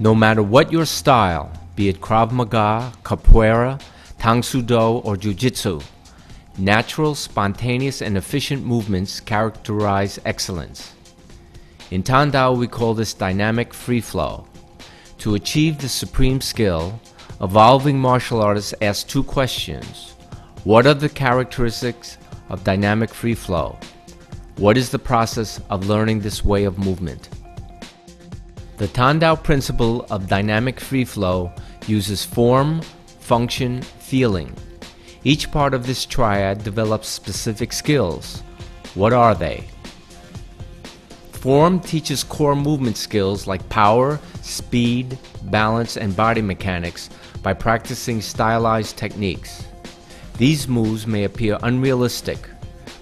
No matter what your style, be it Krav Maga, Capoeira, Tang Soo Do, or Jiu Jitsu, natural, spontaneous, and efficient movements characterize excellence. In Tandao, we call this dynamic free flow. To achieve the supreme skill, evolving martial artists ask two questions What are the characteristics of dynamic free flow? What is the process of learning this way of movement? The Tandao principle of dynamic free flow uses form, function, feeling. Each part of this triad develops specific skills. What are they? Form teaches core movement skills like power, speed, balance, and body mechanics by practicing stylized techniques. These moves may appear unrealistic,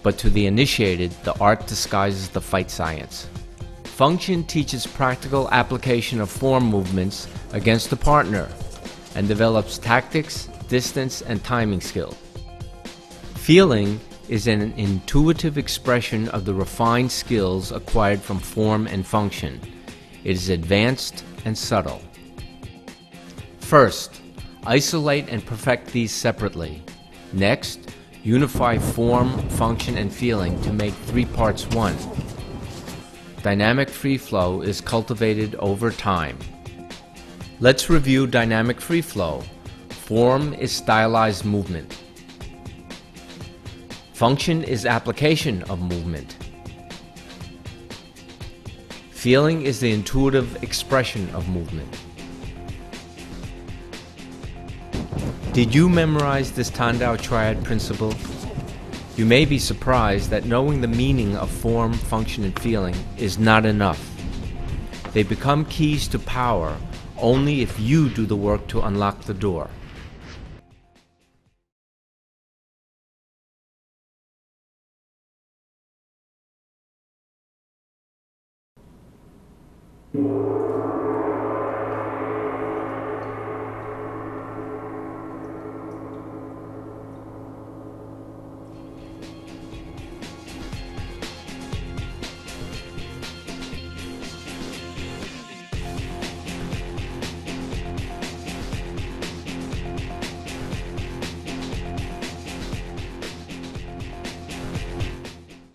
but to the initiated, the art disguises the fight science. Function teaches practical application of form movements against a partner and develops tactics, distance, and timing skill. Feeling is an intuitive expression of the refined skills acquired from form and function. It is advanced and subtle. First, isolate and perfect these separately. Next, unify form, function, and feeling to make three parts one. Dynamic free flow is cultivated over time. Let's review dynamic free flow. Form is stylized movement. Function is application of movement. Feeling is the intuitive expression of movement. Did you memorize this Tandao triad principle? You may be surprised that knowing the meaning of form, function, and feeling is not enough. They become keys to power only if you do the work to unlock the door.